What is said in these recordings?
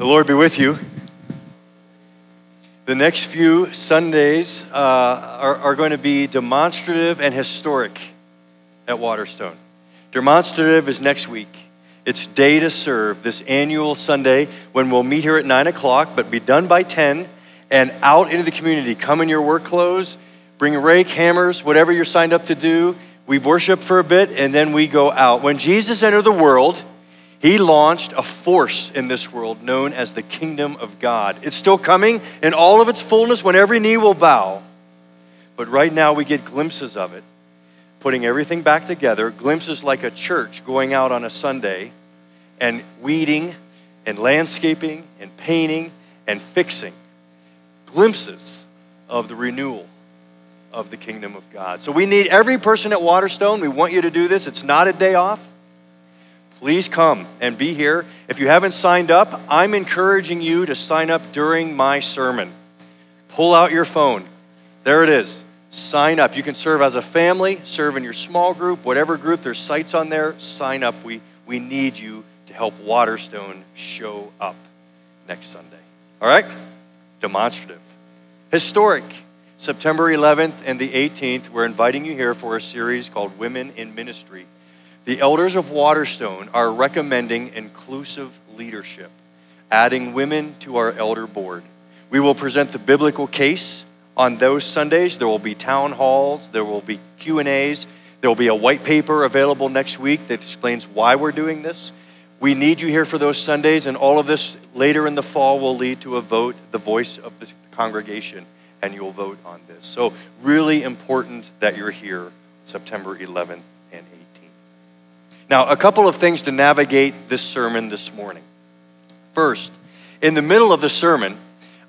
The Lord be with you. The next few Sundays uh, are, are going to be demonstrative and historic at Waterstone. Demonstrative is next week. It's Day to Serve, this annual Sunday when we'll meet here at 9 o'clock, but be done by 10 and out into the community. Come in your work clothes, bring a rake, hammers, whatever you're signed up to do. We worship for a bit and then we go out. When Jesus entered the world, he launched a force in this world known as the kingdom of God. It's still coming in all of its fullness when every knee will bow. But right now we get glimpses of it, putting everything back together, glimpses like a church going out on a Sunday and weeding and landscaping and painting and fixing. Glimpses of the renewal of the kingdom of God. So we need every person at Waterstone. We want you to do this. It's not a day off. Please come and be here. If you haven't signed up, I'm encouraging you to sign up during my sermon. Pull out your phone. There it is. Sign up. You can serve as a family, serve in your small group, whatever group, there's sites on there. Sign up. We, we need you to help Waterstone show up next Sunday. All right? Demonstrative. Historic. September 11th and the 18th, we're inviting you here for a series called Women in Ministry. The elders of Waterstone are recommending inclusive leadership, adding women to our elder board. We will present the biblical case on those Sundays. There will be town halls, there will be Q&As, there will be a white paper available next week that explains why we're doing this. We need you here for those Sundays, and all of this later in the fall will lead to a vote, the voice of the congregation, and you'll vote on this. So, really important that you're here September 11th and 18th. Now, a couple of things to navigate this sermon this morning. First, in the middle of the sermon,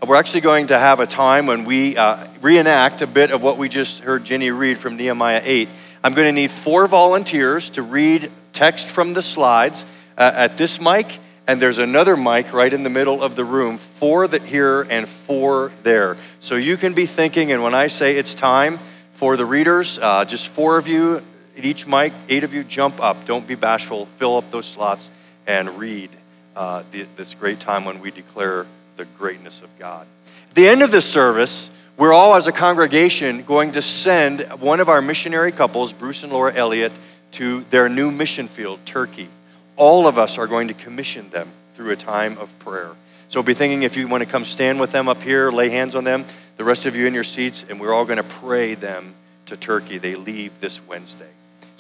we're actually going to have a time when we uh, reenact a bit of what we just heard Jenny read from Nehemiah 8. I'm going to need four volunteers to read text from the slides uh, at this mic, and there's another mic right in the middle of the room, four that here and four there. So you can be thinking, and when I say it's time for the readers, uh, just four of you at each mic, eight of you jump up. Don't be bashful. Fill up those slots and read uh, the, this great time when we declare the greatness of God. At the end of this service, we're all, as a congregation, going to send one of our missionary couples, Bruce and Laura Elliott, to their new mission field, Turkey. All of us are going to commission them through a time of prayer. So be thinking if you want to come stand with them up here, lay hands on them, the rest of you in your seats, and we're all going to pray them to Turkey. They leave this Wednesday.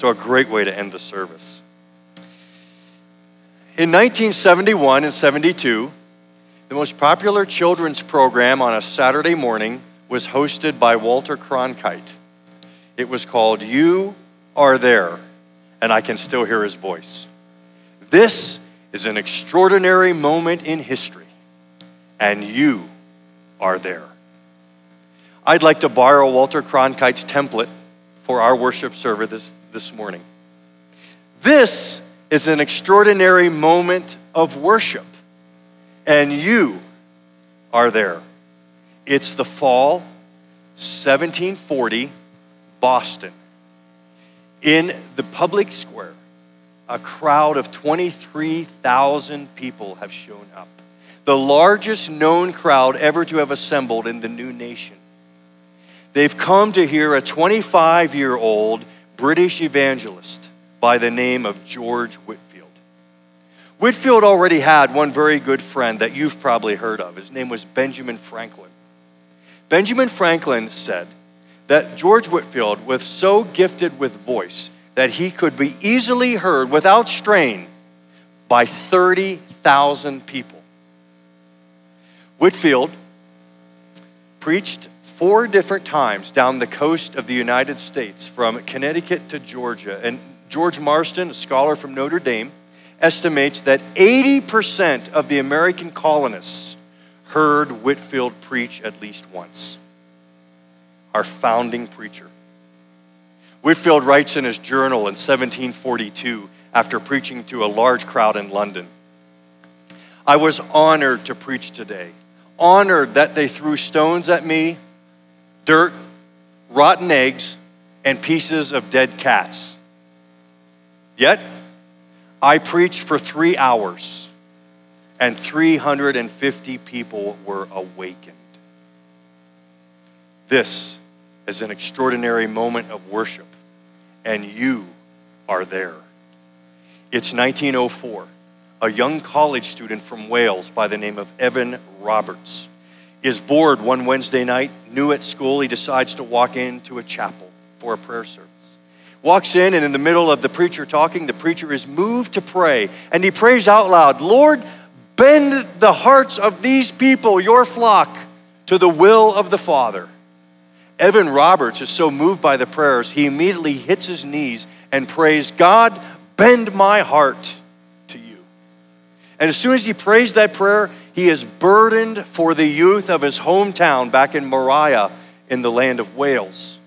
So, a great way to end the service. In 1971 and 72, the most popular children's program on a Saturday morning was hosted by Walter Cronkite. It was called You Are There, and I can still hear his voice. This is an extraordinary moment in history, and you are there. I'd like to borrow Walter Cronkite's template for our worship service this morning. This is an extraordinary moment of worship, and you are there. It's the fall, 1740, Boston. In the public square, a crowd of 23,000 people have shown up, the largest known crowd ever to have assembled in the new nation. They've come to hear a 25 year old British evangelist by the name of George Whitefield. Whitefield already had one very good friend that you've probably heard of. His name was Benjamin Franklin. Benjamin Franklin said that George Whitefield was so gifted with voice that he could be easily heard without strain by 30,000 people. Whitefield preached four different times down the coast of the United States, from Connecticut to Georgia. And George Marsden, a scholar from Notre Dame, estimates that 80% of the American colonists heard Whitefield preach at least once. Our founding preacher. Whitefield writes in his journal in 1742 after preaching to a large crowd in London I was honored to preach today, honored that they threw stones at me dirt, rotten eggs, and pieces of dead cats. Yet, I preached for three hours, and 350 people were awakened. This is an extraordinary moment of worship, and you are there. It's 1904. A young college student from Wales by the name of Evan Roberts is bored one Wednesday night, new at school. He decides to walk into a chapel for a prayer service. Walks in, and in the middle of the preacher talking, the preacher is moved to pray. And he prays out loud Lord, bend the hearts of these people, your flock, to the will of the Father. Evan Roberts is so moved by the prayers, he immediately hits his knees and prays, God, bend my heart to you. And as soon as he prays that prayer, he is burdened for the youth of his hometown back in Moray in the land of Wales.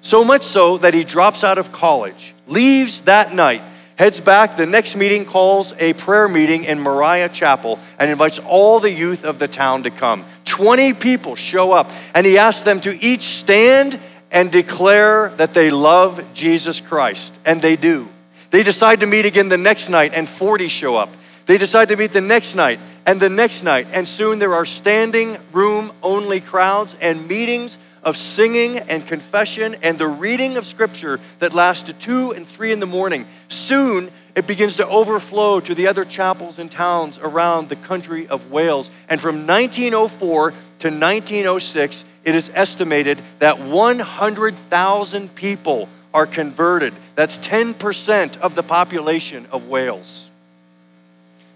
So much so that he drops out of college, leaves that night, heads back. The next meeting calls a prayer meeting in Moriah Chapel and invites all the youth of the town to come. 20 people show up, and he asks them to each stand and declare that they love Jesus Christ. And they do. They decide to meet again the next night, and 40 show up. They decide to meet the next night and the next night, and soon there are standing room only crowds and meetings of singing and confession and the reading of scripture that lasts to two and three in the morning. Soon it begins to overflow to the other chapels and towns around the country of Wales. And from 1904 to 1906, it is estimated that 100,000 people are converted. That's 10% of the population of Wales.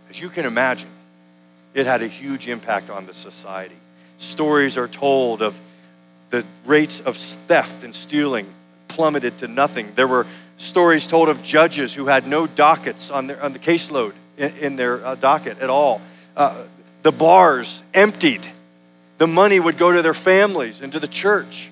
As you can imagine, it had a huge impact on the society. Stories are told of the rates of theft and stealing plummeted to nothing. There were stories told of judges who had no dockets on, their, on the caseload in, in their uh, docket at all. Uh, the bars emptied. The money would go to their families and to the church.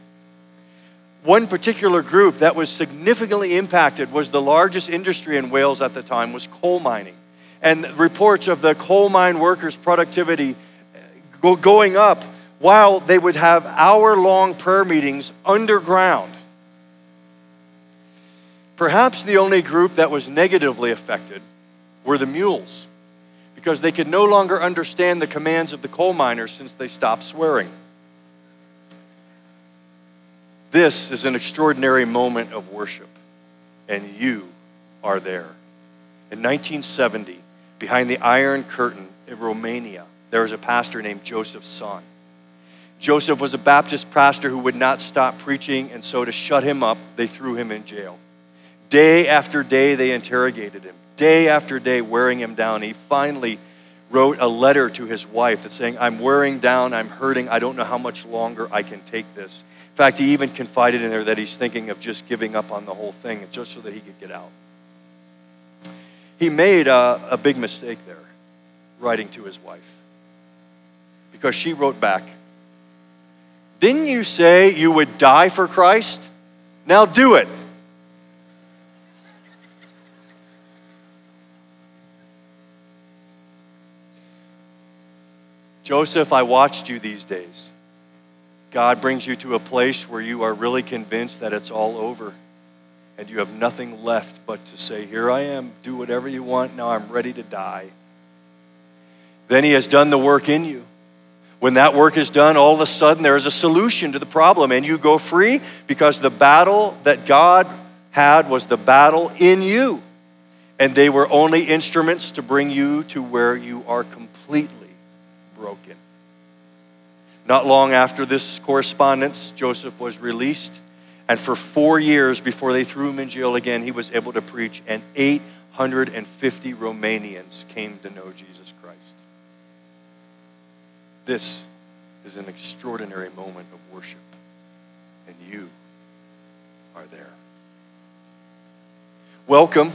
One particular group that was significantly impacted was the largest industry in Wales at the time was coal mining. And reports of the coal mine workers' productivity going up while they would have hour long prayer meetings underground. Perhaps the only group that was negatively affected were the mules, because they could no longer understand the commands of the coal miners since they stopped swearing. This is an extraordinary moment of worship, and you are there. In 1970, behind the Iron Curtain in Romania, there was a pastor named Joseph Tson. Joseph was a Baptist pastor who would not stop preaching, and so to shut him up, they threw him in jail. Day after day, they interrogated him. Day after day, wearing him down. He finally wrote a letter to his wife that's saying, I'm wearing down, I'm hurting, I don't know how much longer I can take this. In fact, he even confided in there that he's thinking of just giving up on the whole thing just so that he could get out. He made a, a big mistake there, writing to his wife. Because she wrote back, didn't you say you would die for Christ? Now do it. Joseph, I watched you these days. God brings you to a place where you are really convinced that it's all over and you have nothing left but to say, Here I am, do whatever you want, now I'm ready to die. Then He has done the work in you. When that work is done, all of a sudden there is a solution to the problem, and you go free because the battle that God had was the battle in you. And they were only instruments to bring you to where you are completely broken. Not long after this correspondence, Joseph was released. And for four years before they threw him in jail again, he was able to preach, and 850 Romanians came to know Jesus. Christ. This is an extraordinary moment of worship, and you are there. Welcome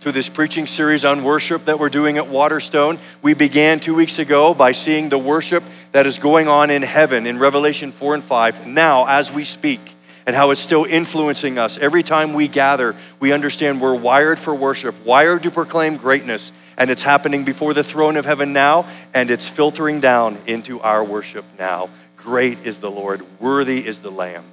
to this preaching series on worship that we're doing at Waterstone. We began two weeks ago by seeing the worship that is going on in heaven in Revelation 4 and 5, now as we speak, and how it's still influencing us. Every time we gather, we understand we're wired for worship, wired to proclaim greatness, and it's happening before the throne of heaven now, and it's filtering down into our worship now. Great is the Lord, worthy is the Lamb.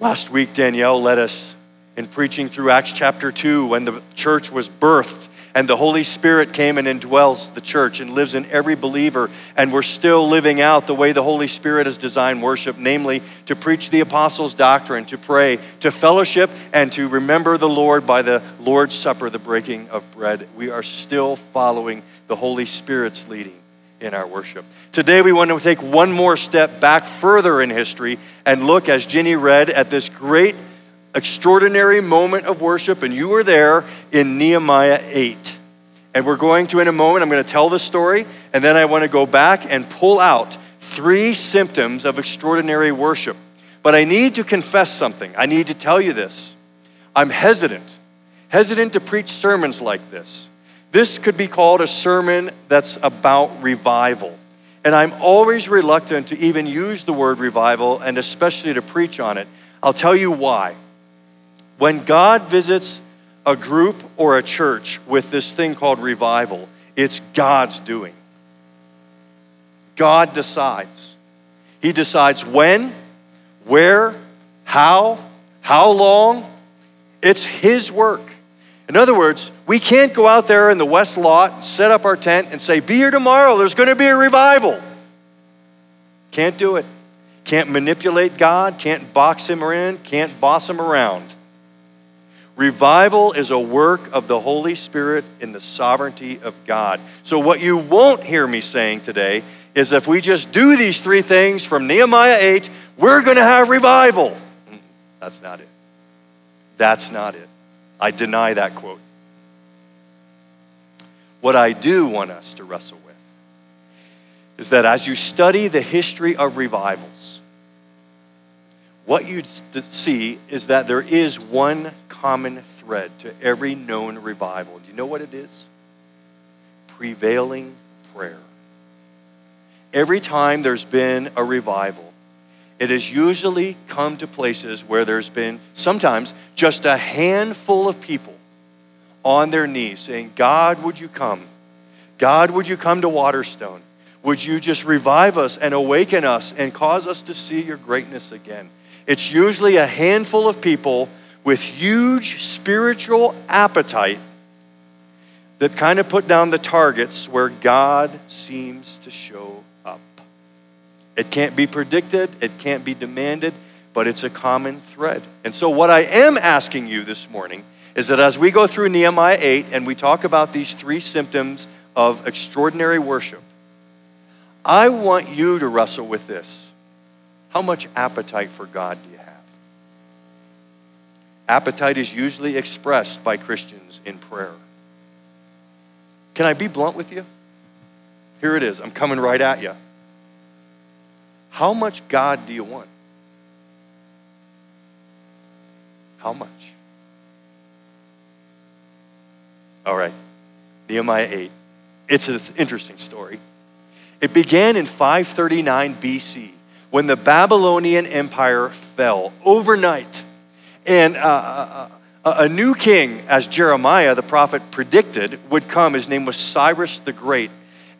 Last week, Danielle led us in preaching through Acts chapter 2 when the church was birthed and the Holy Spirit came and indwells the church and lives in every believer, and we're still living out the way the Holy Spirit has designed worship, namely to preach the apostles' doctrine, to pray, to fellowship, and to remember the Lord by the Lord's Supper, the breaking of bread. We are still following the Holy Spirit's leading in our worship. Today, we want to take one more step back further in history and look, as Ginny read, at this great, extraordinary moment of worship. And you were there in Nehemiah 8. And we're going to, in a moment, I'm going to tell the story, and then I want to go back and pull out three symptoms of extraordinary worship. But I need to confess something. I need to tell you this. I'm hesitant, hesitant to preach sermons like this. This could be called a sermon that's about revival. And I'm always reluctant to even use the word revival and especially to preach on it. I'll tell you why. When God visits a group or a church with this thing called revival, it's God's doing. God decides. He decides when, where, how, how long. It's His work. In other words, we can't go out there in the west lot, set up our tent, and say, Be here tomorrow, there's going to be a revival. Can't do it. Can't manipulate God, can't box him in, can't boss him around. Revival is a work of the Holy Spirit in the sovereignty of God. So, what you won't hear me saying today is if we just do these three things from Nehemiah 8, we're going to have revival. That's not it. That's not it. I deny that quote. What I do want us to wrestle with is that as you study the history of revivals, what you see is that there is one common thread to every known revival. Do you know what it is? Prevailing prayer. Every time there's been a revival, it has usually come to places where there's been sometimes just a handful of people on their knees saying, God, would you come? God, would you come to Waterstone? Would you just revive us and awaken us and cause us to see your greatness again? It's usually a handful of people with huge spiritual appetite that kind of put down the targets where God seems to show up. it can't be predicted, it can't be demanded, but it's a common thread. And so, what I am asking you this morning is that as we go through Nehemiah 8 and we talk about these three symptoms of extraordinary worship, I want you to wrestle with this. How much appetite for God do you? Appetite is usually expressed by Christians in prayer. Can I be blunt with you? Here it is. I'm coming right at you. How much God do you want? How much? All right, Nehemiah 8. It's an interesting story. It began in 539 BC when the Babylonian Empire fell overnight. And uh, uh, uh, a new king, as Jeremiah the prophet predicted, would come. His name was Cyrus the Great.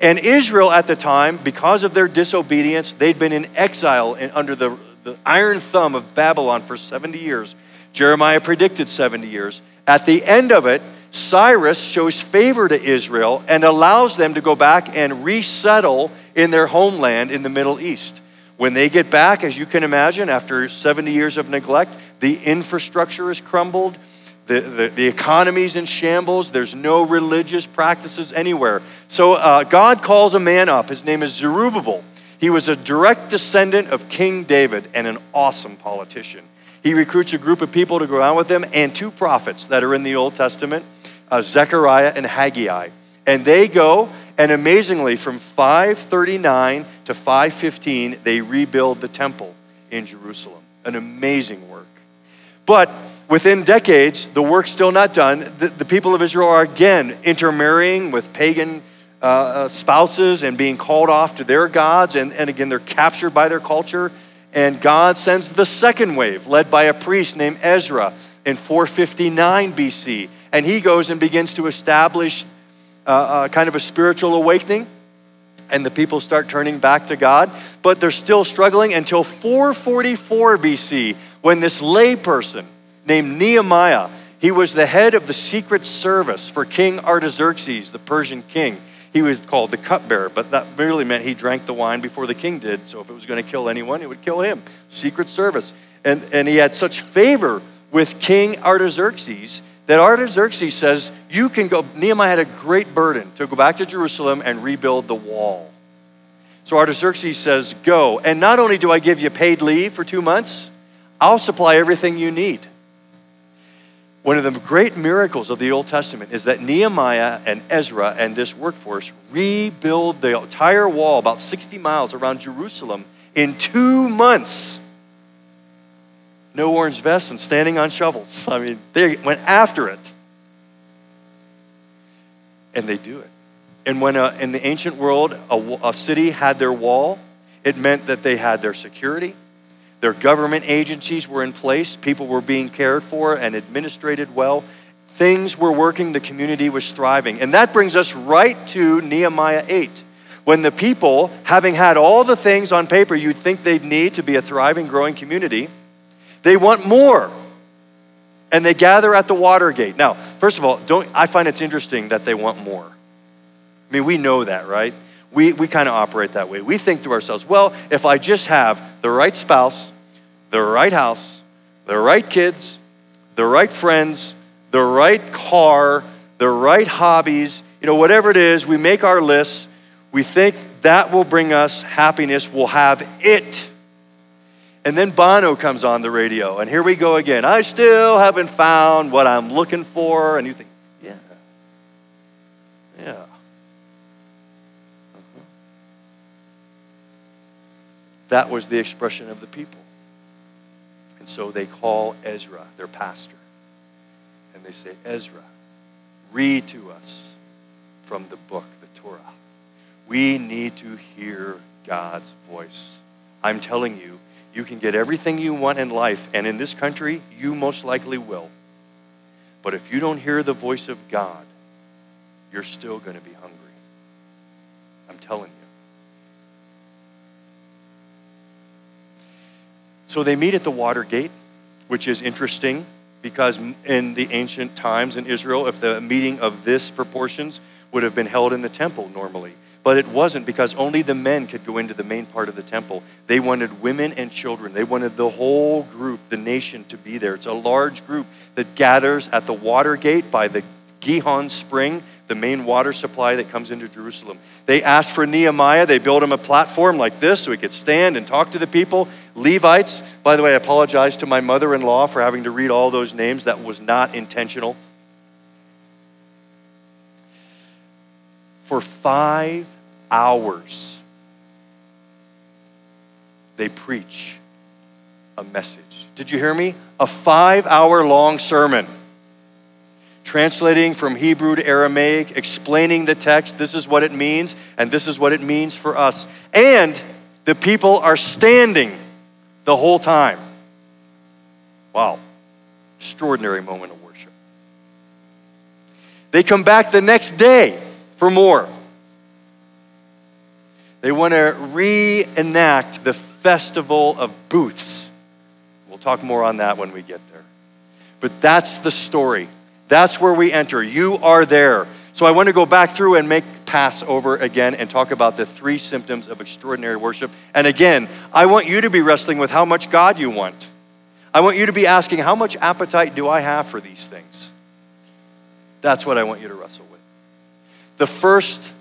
And Israel at the time, because of their disobedience, they'd been in exile under the, the iron thumb of Babylon for 70 years. Jeremiah predicted 70 years. At the end of it, Cyrus shows favor to Israel and allows them to go back and resettle in their homeland in the Middle East. When they get back, as you can imagine, after 70 years of neglect, the infrastructure is crumbled, the, the, the economy's in shambles, there's no religious practices anywhere. So uh, God calls a man up. His name is Zerubbabel. He was a direct descendant of King David and an awesome politician. He recruits a group of people to go out with him and two prophets that are in the Old Testament, uh, Zechariah and Haggai. And they go, and amazingly, from 539 to 515, they rebuild the temple in Jerusalem. An amazing. But within decades, the work's still not done. The, the people of Israel are again intermarrying with pagan uh, uh, spouses and being called off to their gods. And, and again, they're captured by their culture. And God sends the second wave, led by a priest named Ezra in 459 BC. And he goes and begins to establish uh, uh, kind of a spiritual awakening. And the people start turning back to God. But they're still struggling until 444 BC when this layperson named Nehemiah He was the head of the secret service for King Artaxerxes, the Persian king. He was called the cupbearer, but that merely meant he drank the wine before the king did. So if it was going to kill anyone, it would kill him. Secret service. And, and he had such favor with King Artaxerxes that Artaxerxes says, You can go. Nehemiah had a great burden to go back to Jerusalem and rebuild the wall. So Artaxerxes says, Go. And not only do I give you paid leave for two months, I'll supply everything you need. One of the great miracles of the Old Testament is that Nehemiah and Ezra and this workforce rebuild the entire wall, about 60 miles around Jerusalem, in two months. No orange vests and standing on shovels. I mean, they went after it. And they do it. And when a, uh, in the ancient world a, a city had their wall, it meant that they had their security, their government agencies were in place, people were being cared for and administrated well. Things were working, the community was thriving. And that brings us right to Nehemiah 8. When the people, having had all the things on paper you'd think they'd need to be a thriving, growing community, they want more. And they gather at the water gate. Now, first of all, don't I find it's interesting that they want more. I mean, we know that, right? We, we kind of operate that way. We think to ourselves, well, if I just have the right spouse, the right house, the right kids, the right friends, the right car, the right hobbies, you know, whatever it is, we make our lists. We think that will bring us happiness. We'll have it. And then Bono comes on the radio, and here we go again. I still haven't found what I'm looking for. And you think, yeah, yeah. That was the expression of the people. And so they call Ezra, their pastor, and they say, Ezra, read to us from the book, the Torah. We need to hear God's voice. I'm telling you, you can get everything you want in life, and in this country, you most likely will. But if you don't hear the voice of God, you're still going to be hungry. I'm telling you. So they meet at the water gate, which is interesting because in the ancient times in Israel, if the meeting of this proportions would have been held in the temple normally. But it wasn't because only the men could go into the main part of the temple. They wanted women and children. They wanted the whole group, the nation, to be there. It's a large group that gathers at the water gate by the Gihon spring the main water supply that comes into Jerusalem. They asked for Nehemiah. They built him a platform like this so he could stand and talk to the people. Levites, by the way, I apologize to my mother in law for having to read all those names. That was not intentional. For five hours, they preach a message. Did you hear me? A five hour long sermon translating from Hebrew to Aramaic, explaining the text. This is what it means, and this is what it means for us. And the people are standing the whole time. Wow. Extraordinary moment of worship. They come back the next day for more. They want to reenact the festival of booths. We'll talk more on that when we get there. But that's the story. That's where we enter. You are there. So I want to go back through and make Passover again and talk about the three symptoms of extraordinary worship. And again, I want you to be wrestling with how much God you want. I want you to be asking, how much appetite do I have for these things? That's what I want you to wrestle with. The first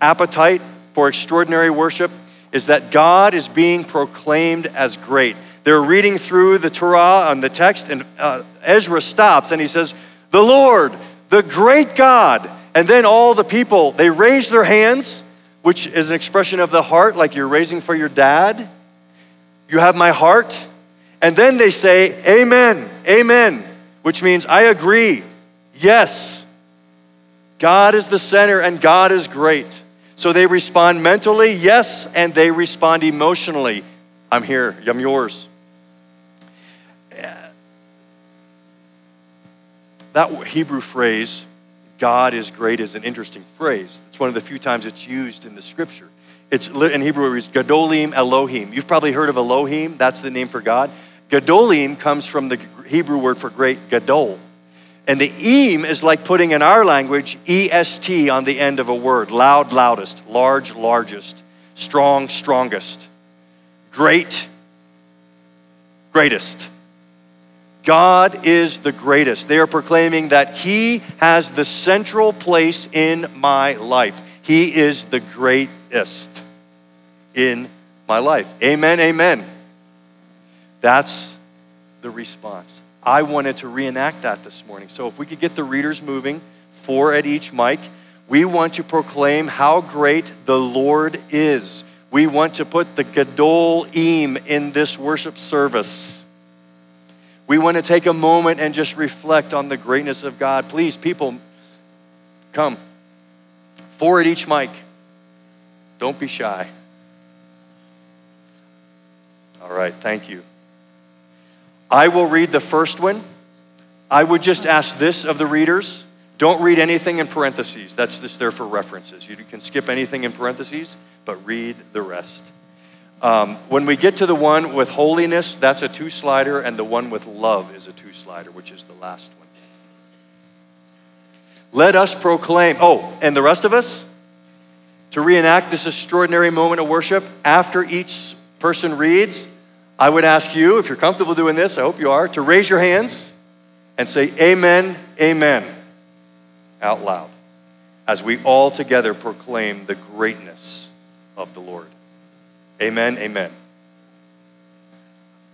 appetite for extraordinary worship is that God is being proclaimed as great. They're reading through the Torah on the text, and uh, Ezra stops and he says, the Lord, the great God. And then all the people, they raise their hands, which is an expression of the heart, like you're raising for your dad. You have my heart. And then they say, Amen, Amen, which means I agree. Yes, God is the center and God is great. So they respond mentally, yes, and they respond emotionally. I'm here, I'm yours. That Hebrew phrase, God is great, is an interesting phrase. It's one of the few times it's used in the scripture. It's in Hebrew, it's Gadolim Elohim. You've probably heard of Elohim, that's the name for God. Gadolim comes from the Hebrew word for great, Gadol. And the eem is like putting in our language EST on the end of a word loud, loudest, large, largest, strong, strongest, great, greatest. God is the greatest. They are proclaiming that He has the central place in my life. He is the greatest in my life. Amen, amen. That's the response. I wanted to reenact that this morning. So if we could get the readers moving, four at each mic, we want to proclaim how great the Lord is. We want to put the Gadol Im in this worship service. We want to take a moment and just reflect on the greatness of God. Please, people, come. Four at each mic. Don't be shy. All right, thank you. I will read the first one. I would just ask this of the readers don't read anything in parentheses. That's just there for references. You can skip anything in parentheses, but read the rest. Um, when we get to the one with holiness, that's a two slider, and the one with love is a two slider, which is the last one. Let us proclaim. Oh, and the rest of us, to reenact this extraordinary moment of worship, after each person reads, I would ask you, if you're comfortable doing this, I hope you are, to raise your hands and say, Amen, Amen, out loud, as we all together proclaim the greatness of the Lord. Amen, amen.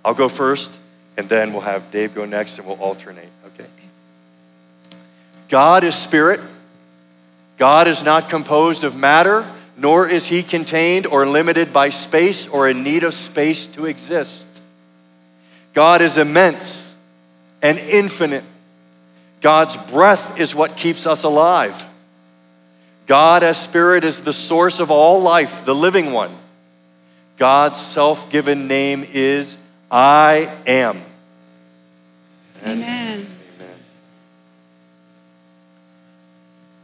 I'll go first, and then we'll have Dave go next, and we'll alternate, okay? God is spirit. God is not composed of matter, nor is he contained or limited by space or in need of space to exist. God is immense and infinite. God's breath is what keeps us alive. God as spirit is the source of all life, the living one. God's self given name is I am. Amen. Amen.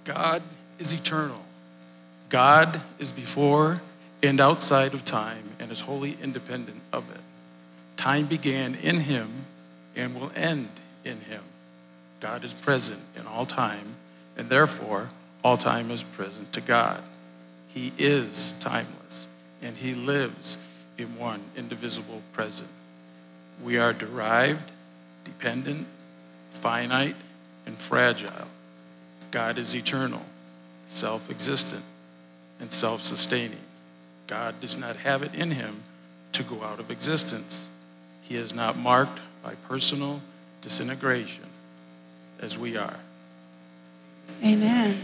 God is eternal. God is before and outside of time and is wholly independent of it. Time began in him and will end in him. God is present in all time, and therefore all time is present to God. He is timeless and he lives in one indivisible present. We are derived, dependent, finite, and fragile. God is eternal, self existent, and self sustaining. God does not have it in him to go out of existence. He is not marked by personal disintegration as we are. Amen.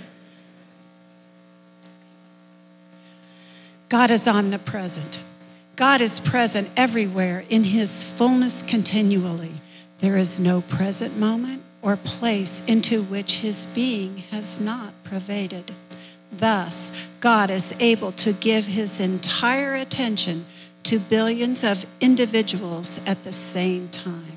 God is omnipresent. God is present everywhere in his fullness continually. There is no present moment or place into which his being has not pervaded. Thus, God is able to give his entire attention to billions of individuals at the same time.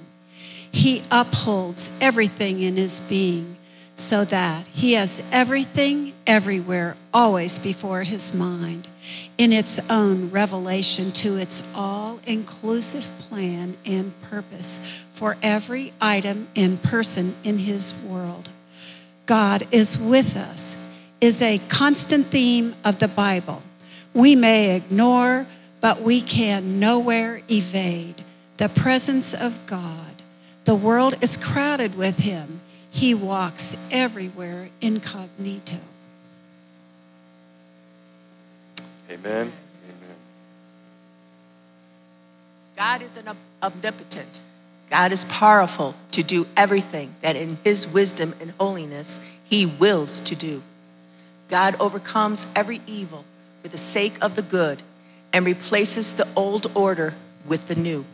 He upholds everything in his being so that he has everything everywhere always before his mind in its own revelation to its all inclusive plan and purpose for every item and person in his world. God is with us, is a constant theme of the Bible. We may ignore, but we can nowhere evade the presence of God. The world is crowded with him. He walks everywhere incognito. Amen. Amen. God is an omnipotent. God is powerful to do everything that in his wisdom and holiness he wills to do. God overcomes every evil for the sake of the good and replaces the old order with the new.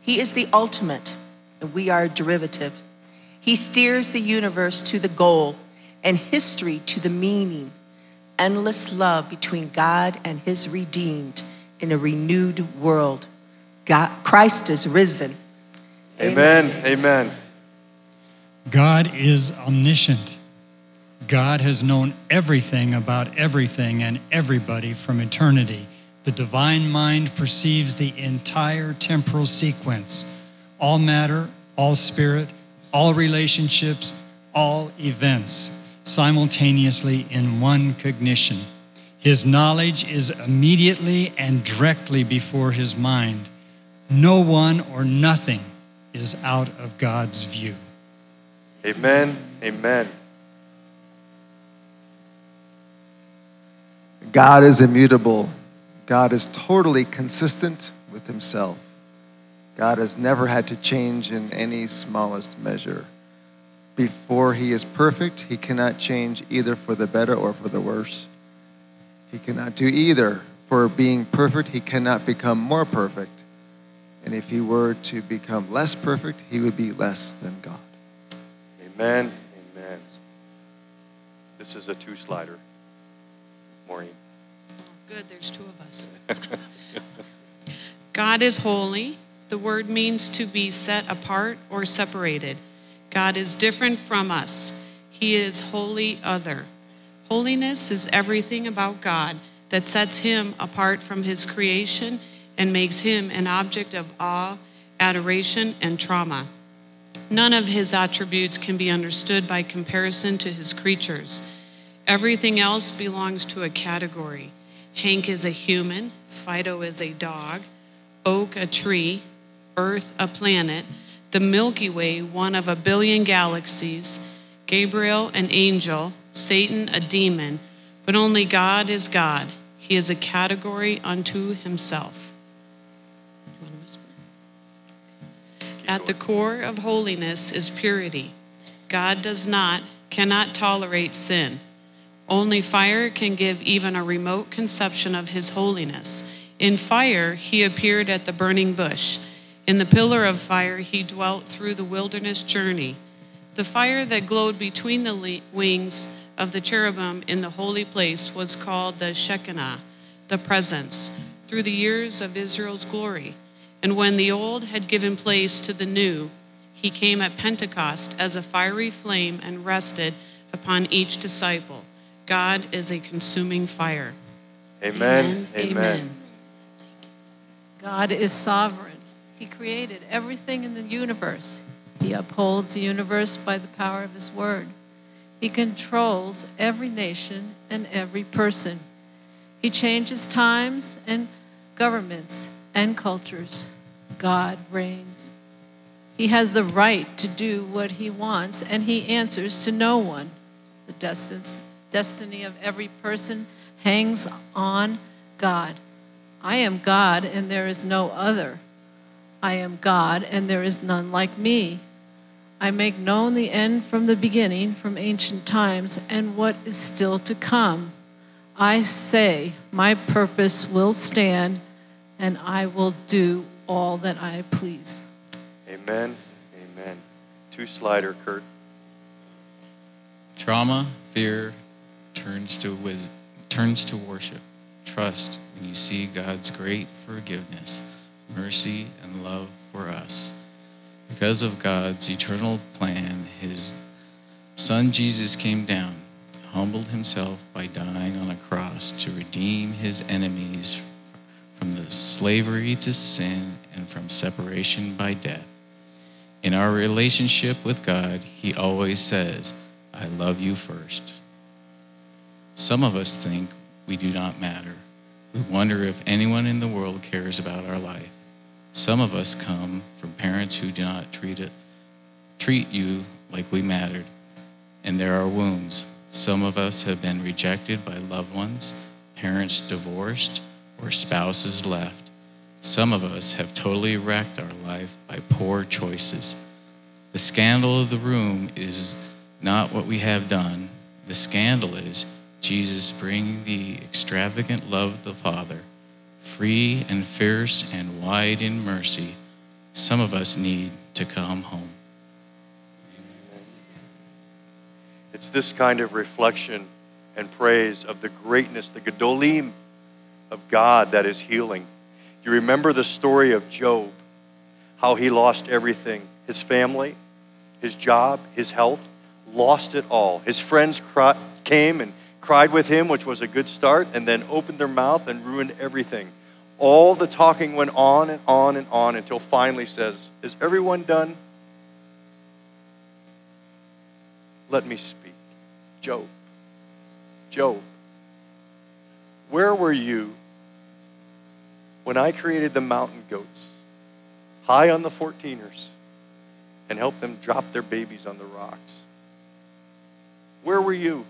He is the ultimate, and we are derivative. He steers the universe to the goal and history to the meaning endless love between God and his redeemed in a renewed world. God, Christ is risen. Amen. Amen. God is omniscient. God has known everything about everything and everybody from eternity. The divine mind perceives the entire temporal sequence all matter, all spirit, all relationships, all events simultaneously in one cognition. His knowledge is immediately and directly before his mind. No one or nothing is out of God's view. Amen. Amen. God is immutable. God is totally consistent with himself. God has never had to change in any smallest measure. Before he is perfect, he cannot change either for the better or for the worse. He cannot do either. For being perfect, he cannot become more perfect. And if he were to become less perfect, he would be less than God. Amen. Amen. This is a two slider. Maureen. Good, there's two of us. God is holy. The word means to be set apart or separated. God is different from us. He is wholly other. Holiness is everything about God that sets him apart from his creation and makes him an object of awe, adoration, and trauma. None of his attributes can be understood by comparison to his creatures. Everything else belongs to a category. Hank is a human, Fido is a dog, Oak a tree, Earth a planet, the Milky Way one of a billion galaxies, Gabriel an angel, Satan a demon, but only God is God. He is a category unto himself. At the core of holiness is purity. God does not, cannot tolerate sin. Only fire can give even a remote conception of his holiness. In fire, he appeared at the burning bush. In the pillar of fire, he dwelt through the wilderness journey. The fire that glowed between the wings of the cherubim in the holy place was called the Shekinah, the presence, through the years of Israel's glory. And when the old had given place to the new, he came at Pentecost as a fiery flame and rested upon each disciple. God is a consuming fire. Amen. Amen. Amen. God is sovereign. He created everything in the universe. He upholds the universe by the power of His word. He controls every nation and every person. He changes times and governments and cultures. God reigns. He has the right to do what he wants, and he answers to no one. The destiny of every person hangs on God. I am God, and there is no other. I am God, and there is none like me. I make known the end from the beginning, from ancient times, and what is still to come. I say, My purpose will stand, and I will do all that I please. Amen. Amen. Two slider, Kurt. Trauma, fear turns to wisdom, turns to worship. Trust when you see God's great forgiveness, mercy, and love for us. Because of God's eternal plan, his son Jesus came down, humbled himself by dying on a cross to redeem his enemies from the slavery to sin and from separation by death. In our relationship with God, he always says, I love you first. Some of us think we do not matter. We wonder if anyone in the world cares about our life. Some of us come from parents who do not treat it treat you like we mattered. And there are wounds. Some of us have been rejected by loved ones, parents divorced, or spouses left. Some of us have totally wrecked our life by poor choices. The scandal of the room is not what we have done. The scandal is Jesus bringing the extravagant love of the Father free and fierce and wide in mercy, some of us need to come home. It's this kind of reflection and praise of the greatness, the Gedolim of God that is healing. You remember the story of Job, how he lost everything his family, his job, his health, lost it all. His friends came and cried with him, which was a good start, and then opened their mouth and ruined everything. All the talking went on and on and on until finally says, Is everyone done? let me speak. Job. Job. Where were you when I created the mountain goats high on the 14ers and helped them drop their babies on the rocks? Where were you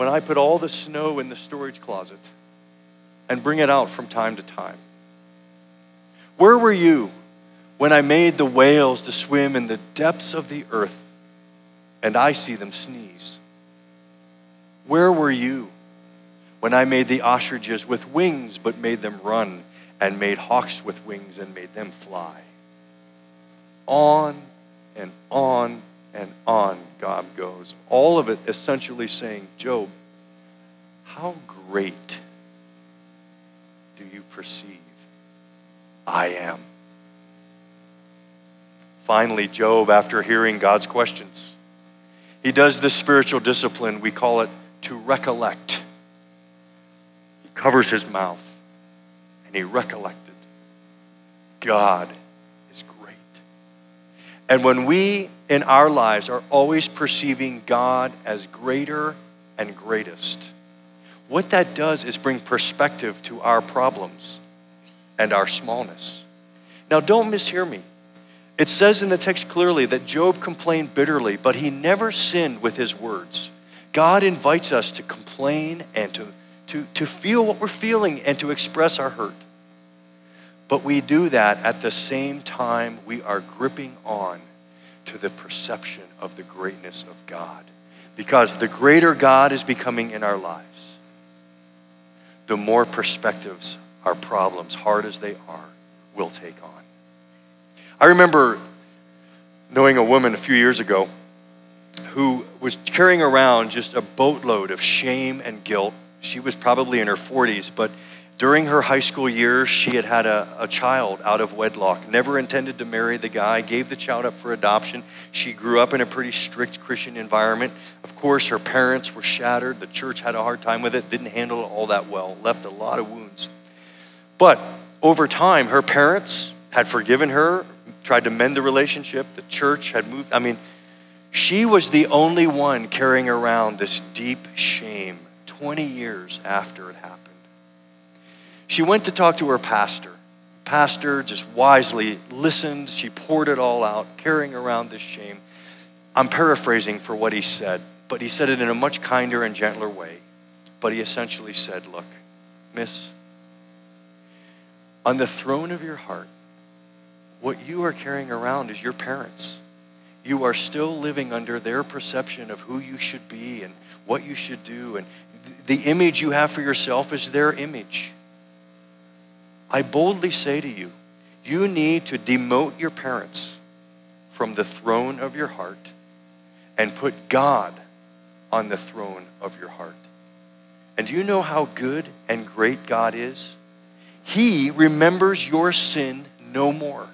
when I put all the snow in the storage closet and bring it out from time to time? Where were you when I made the whales to swim in the depths of the earth and I see them sneeze? Where were you when I made the ostriches with wings but made them run and made hawks with wings and made them fly? On and on and on God goes. All of it essentially saying, Job, how great do you perceive I am? Finally, Job, after hearing God's questions, he does this spiritual discipline. We call it to recollect. He covers his mouth and he recollected. God. And when we in our lives are always perceiving God as greater and greatest, what that does is bring perspective to our problems and our smallness. Now, don't mishear me. It says in the text clearly that Job complained bitterly, but he never sinned with his words. God invites us to complain and to, to, to feel what we're feeling and to express our hurt. But we do that at the same time we are gripping on to the perception of the greatness of God. Because the greater God is becoming in our lives, the more perspectives our problems, hard as they are, will take on. I remember knowing a woman a few years ago who was carrying around just a boatload of shame and guilt. She was probably in her 40s, but during her high school years, she had had a, a, child out of wedlock, never intended to marry the guy, gave the child up for adoption. She grew up in a pretty strict Christian environment. Of course, her parents were shattered. The church had a hard time with it, didn't handle it all that well, left a lot of wounds. But over time, her parents had forgiven her, tried to mend the relationship. The church had moved. I mean, she was the only one carrying around this deep shame 20 years after it happened. She went to talk to her pastor. Pastor just wisely listened. She poured it all out, carrying around this shame. I'm paraphrasing for what he said, but he said it in a much kinder and gentler way. But he essentially said, Look, miss, on the throne of your heart, what you are carrying around is your parents. You are still living under their perception of who you should be and what you should do. And the image you have for yourself is their image. I boldly say to you, you need to demote your parents from the throne of your heart and put God on the throne of your heart. And do you know how good and great God is? He remembers your sin no more.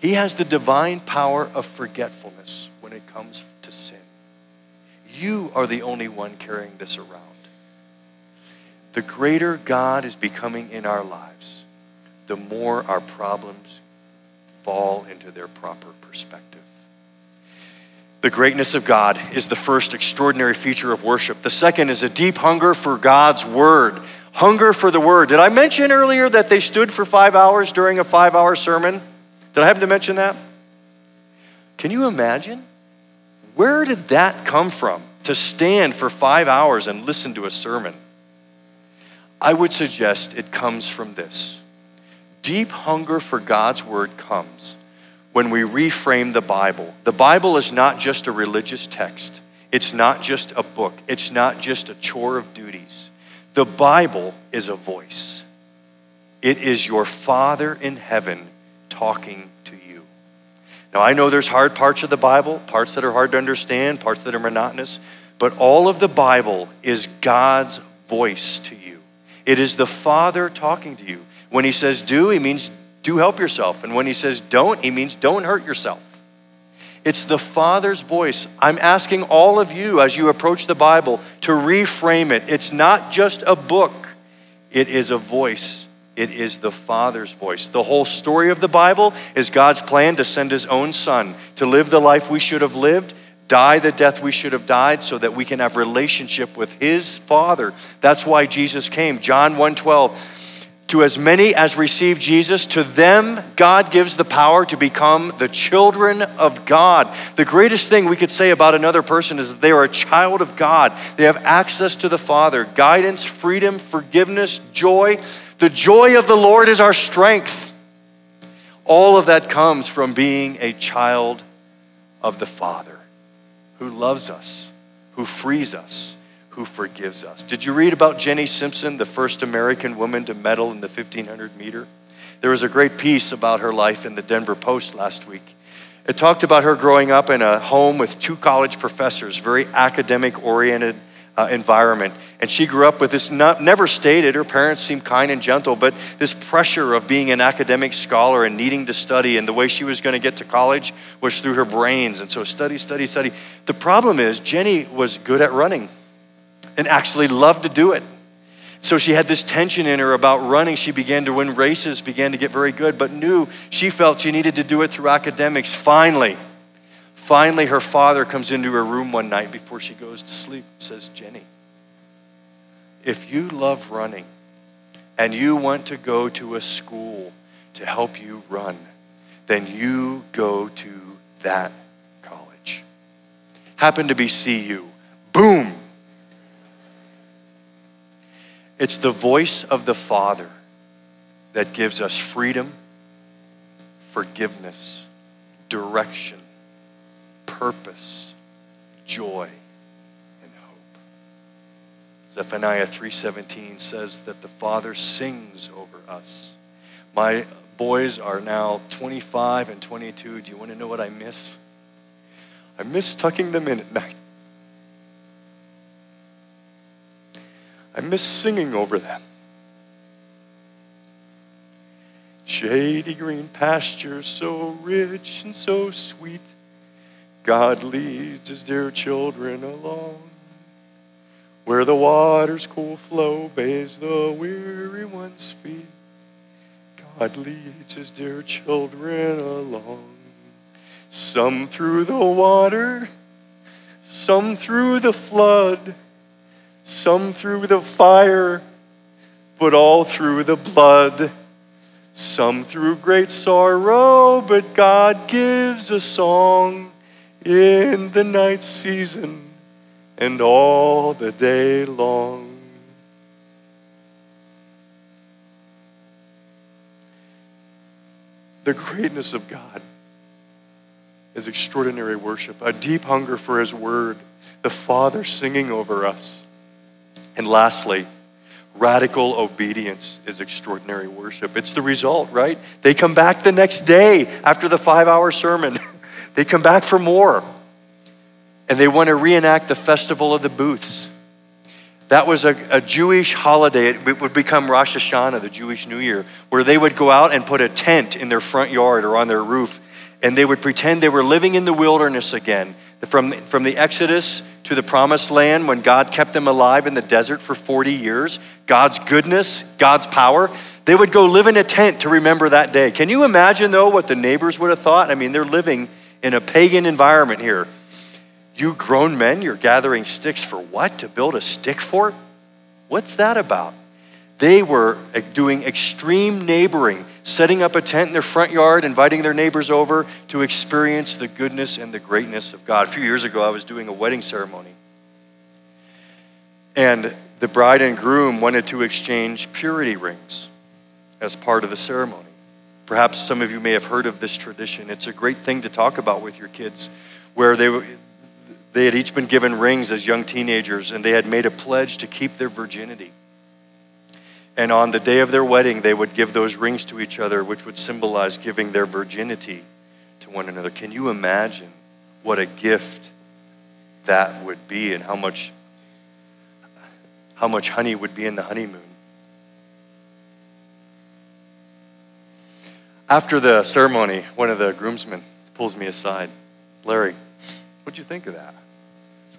He has the divine power of forgetfulness when it comes to sin. You are the only one carrying this around. The greater God is becoming in our lives, the more our problems fall into their proper perspective. The greatness of God is the first extraordinary feature of worship. The second is a deep hunger for God's word. Hunger for the word. Did I mention earlier that they stood for five hours during a five hour sermon? Did I happen to mention that? Can you imagine? Where did that come from to stand for five hours and listen to a sermon? I would suggest it comes from this. Deep hunger for God's word comes when we reframe the Bible. The Bible is not just a religious text, it's not just a book, it's not just a chore of duties. The Bible is a voice, it is your Father in heaven talking to you. Now, I know there's hard parts of the Bible, parts that are hard to understand, parts that are monotonous, but all of the Bible is God's voice to you. It is the Father talking to you. When He says do, He means do help yourself. And when He says don't, He means don't hurt yourself. It's the Father's voice. I'm asking all of you as you approach the Bible to reframe it. It's not just a book, it is a voice it is the Father's voice. The whole story of the Bible is God's plan to send His own Son to live the life we should have lived, die the death we should have died so that we can have relationship with his father that's why jesus came john 1.12 to as many as receive jesus. To them god gives the power to become the children of god. The greatest thing we could say about another person is that they are a child of god. They have access to the father guidance freedom forgiveness joy. The joy of the lord is our strength. All of that comes from being a child of the father who loves us, who frees us, who forgives us. Did you read about Jenny Simpson, the first American woman to medal in the 1500 meter? There was a great piece about her life in the Denver Post last week. It talked about her growing up in a home with two college professors, very academic oriented uh, environment. And she grew up with this, not, never stated, her parents seemed kind and gentle, but this pressure of being an academic scholar and needing to study. And the way she was going to get to college was through her brains. And so study, study, study. The problem is, Jenny was good at running and actually loved to do it. So she had this tension in her about running. She began to win races, began to get very good, but knew she felt she needed to do it through academics. Finally, Finally, her father comes into her room one night before she goes to sleep and says, Jenny, if you love running and you want to go to a school to help you run, then you go to that college. Happen to be CU. Boom! It's the voice of the Father that gives us freedom, forgiveness, direction purpose, joy, and hope. Zephaniah 3:17 says that the Father sings over us. My boys are now 25 and 22. Do you want to know what I miss? I miss tucking them in at night. I miss singing over them. Shady green pastures, so rich and so sweet. God leads his dear children along. Where the water's cool flow bathes the weary one's feet. God leads his dear children along. Some through the water, some through the flood, some through the fire, but all through the blood. Some through great sorrow, but God gives a song in the night season and all the day long. The greatness of God is extraordinary worship, a deep hunger for His Word, the Father singing over us. And lastly, radical obedience is extraordinary worship. It's the result, right? They come back the next day after the five hour sermon. They come back for more. And they want to reenact the Festival of the Booths. That was a, a, Jewish holiday. It would become Rosh Hashanah, the Jewish New Year, where they would go out and put a tent in their front yard or on their roof, and they would pretend they were living in the wilderness again. From, from the Exodus to the promised land, when God kept them alive in the desert for 40 years, God's goodness, God's power, they would go live in a tent to remember that day. Can you imagine, though, what the neighbors would have thought? I mean, they're living in a pagan environment here. You grown men, you're gathering sticks for what? To build a stick fort? What's that about? They were eh, doing extreme neighboring, setting up a tent in their front yard, inviting their neighbors over to experience the goodness and the greatness of God. A few years ago, I was doing a wedding ceremony. And the bride and groom wanted to exchange purity rings as part of the ceremony. Perhaps some of you may have heard of this tradition. It's a great thing to talk about with your kids, where they, they had each been given rings as young teenagers and they had made a pledge to keep their virginity. And on the day of their wedding, they would give those rings to each other, which would symbolize giving their virginity to one another. Can you imagine what a gift that would be and how much, how much honey would be in the honeymoon? After the ceremony, one of the groomsmen pulls me aside. Larry, what'd you think of that?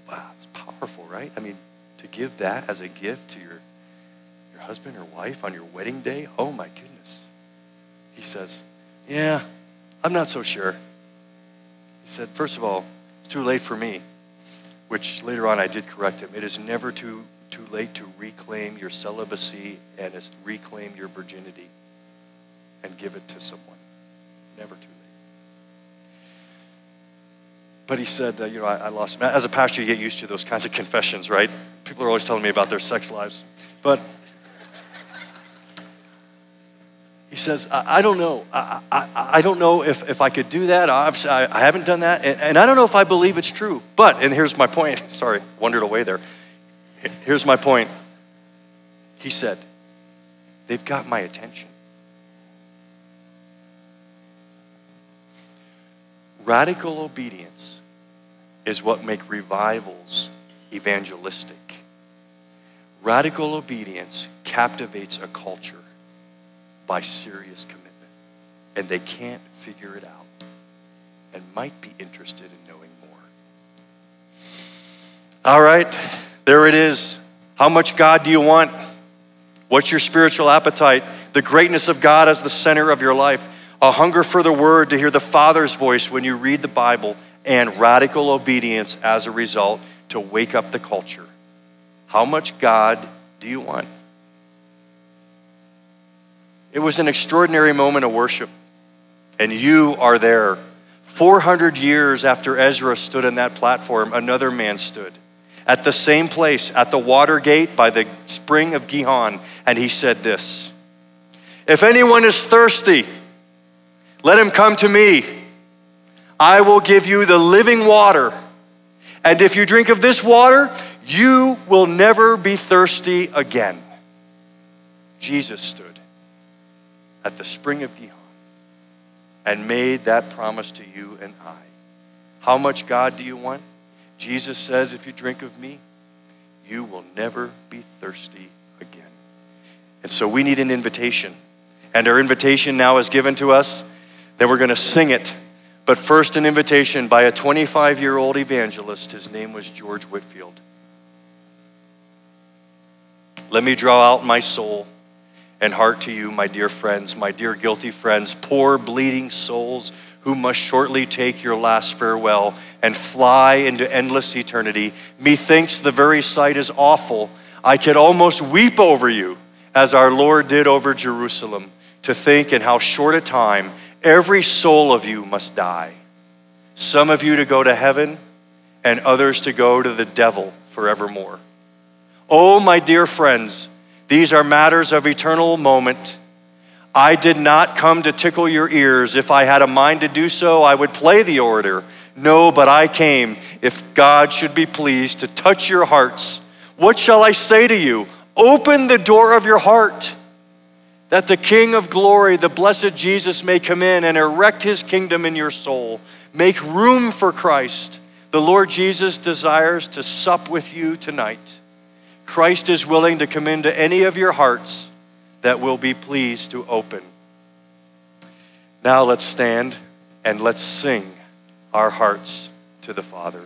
Wow, it's powerful, right? I mean, to give that as a gift to your, your husband or wife on your wedding day, oh my goodness. He says, yeah, I'm not so sure. He said, first of all, It's too late for me, which later on I did correct him. It is never too, too late to reclaim your celibacy and reclaim your virginity and give it to someone. Never too late. But he said, uh, you know, I, I lost him. As a pastor, you get used to those kinds of confessions, right? People are always telling me about their sex lives. But he says, I, I don't know. I, I, I, don't know if, if I could do that. Obviously, I, I haven't done that. And, and I don't know if I believe it's true. But, and here's my point. Sorry, wandered away there. Here's my point. He said, they've got my attention. Radical obedience is what make revivals evangelistic. Radical obedience captivates a culture by serious commitment, and they can't figure it out and might be interested in knowing more. All right, there it is. How much God do you want? What's your spiritual appetite? The greatness of God as the center of your life a hunger for the word to hear the Father's voice when you read the Bible, and radical obedience as a result to wake up the culture. How much God do you want? It was an extraordinary moment of worship, and you are there. 400 years after Ezra stood on that platform, another man stood at the same place, at the water gate by the spring of Gihon, and he said this If anyone is thirsty, let him come to me. I will give you the living water. And if you drink of this water, you will never be thirsty again. Jesus stood at the spring of Gihon and made that promise to you and I. How much God do you want? Jesus says, if you drink of me, you will never be thirsty again. And so we need an invitation. And our invitation now is given to us then we're going to sing it. But first, an invitation by a 25 year old evangelist. His name was George Whitefield. Let me draw out my soul and heart to you, my dear friends, my dear guilty friends, poor bleeding souls who must shortly take your last farewell and fly into endless eternity. Methinks the very sight is awful. I could almost weep over you as our Lord did over Jerusalem to think in how short a time Every soul of you must die. Some of you to go to heaven, and others to go to the devil forevermore. Oh, my dear friends, these are matters of eternal moment. I did not come to tickle your ears. If I had a mind to do so, I would play the orator. No, but I came, if God should be pleased, to touch your hearts. What shall I say to you? Open the door of your heart that the King of glory, the blessed Jesus, may come in and erect his kingdom in your soul. Make room for Christ. The Lord Jesus desires to sup with you tonight. Christ is willing to come into any of your hearts that will be pleased to open. Now let's stand and let's sing our hearts to the Father.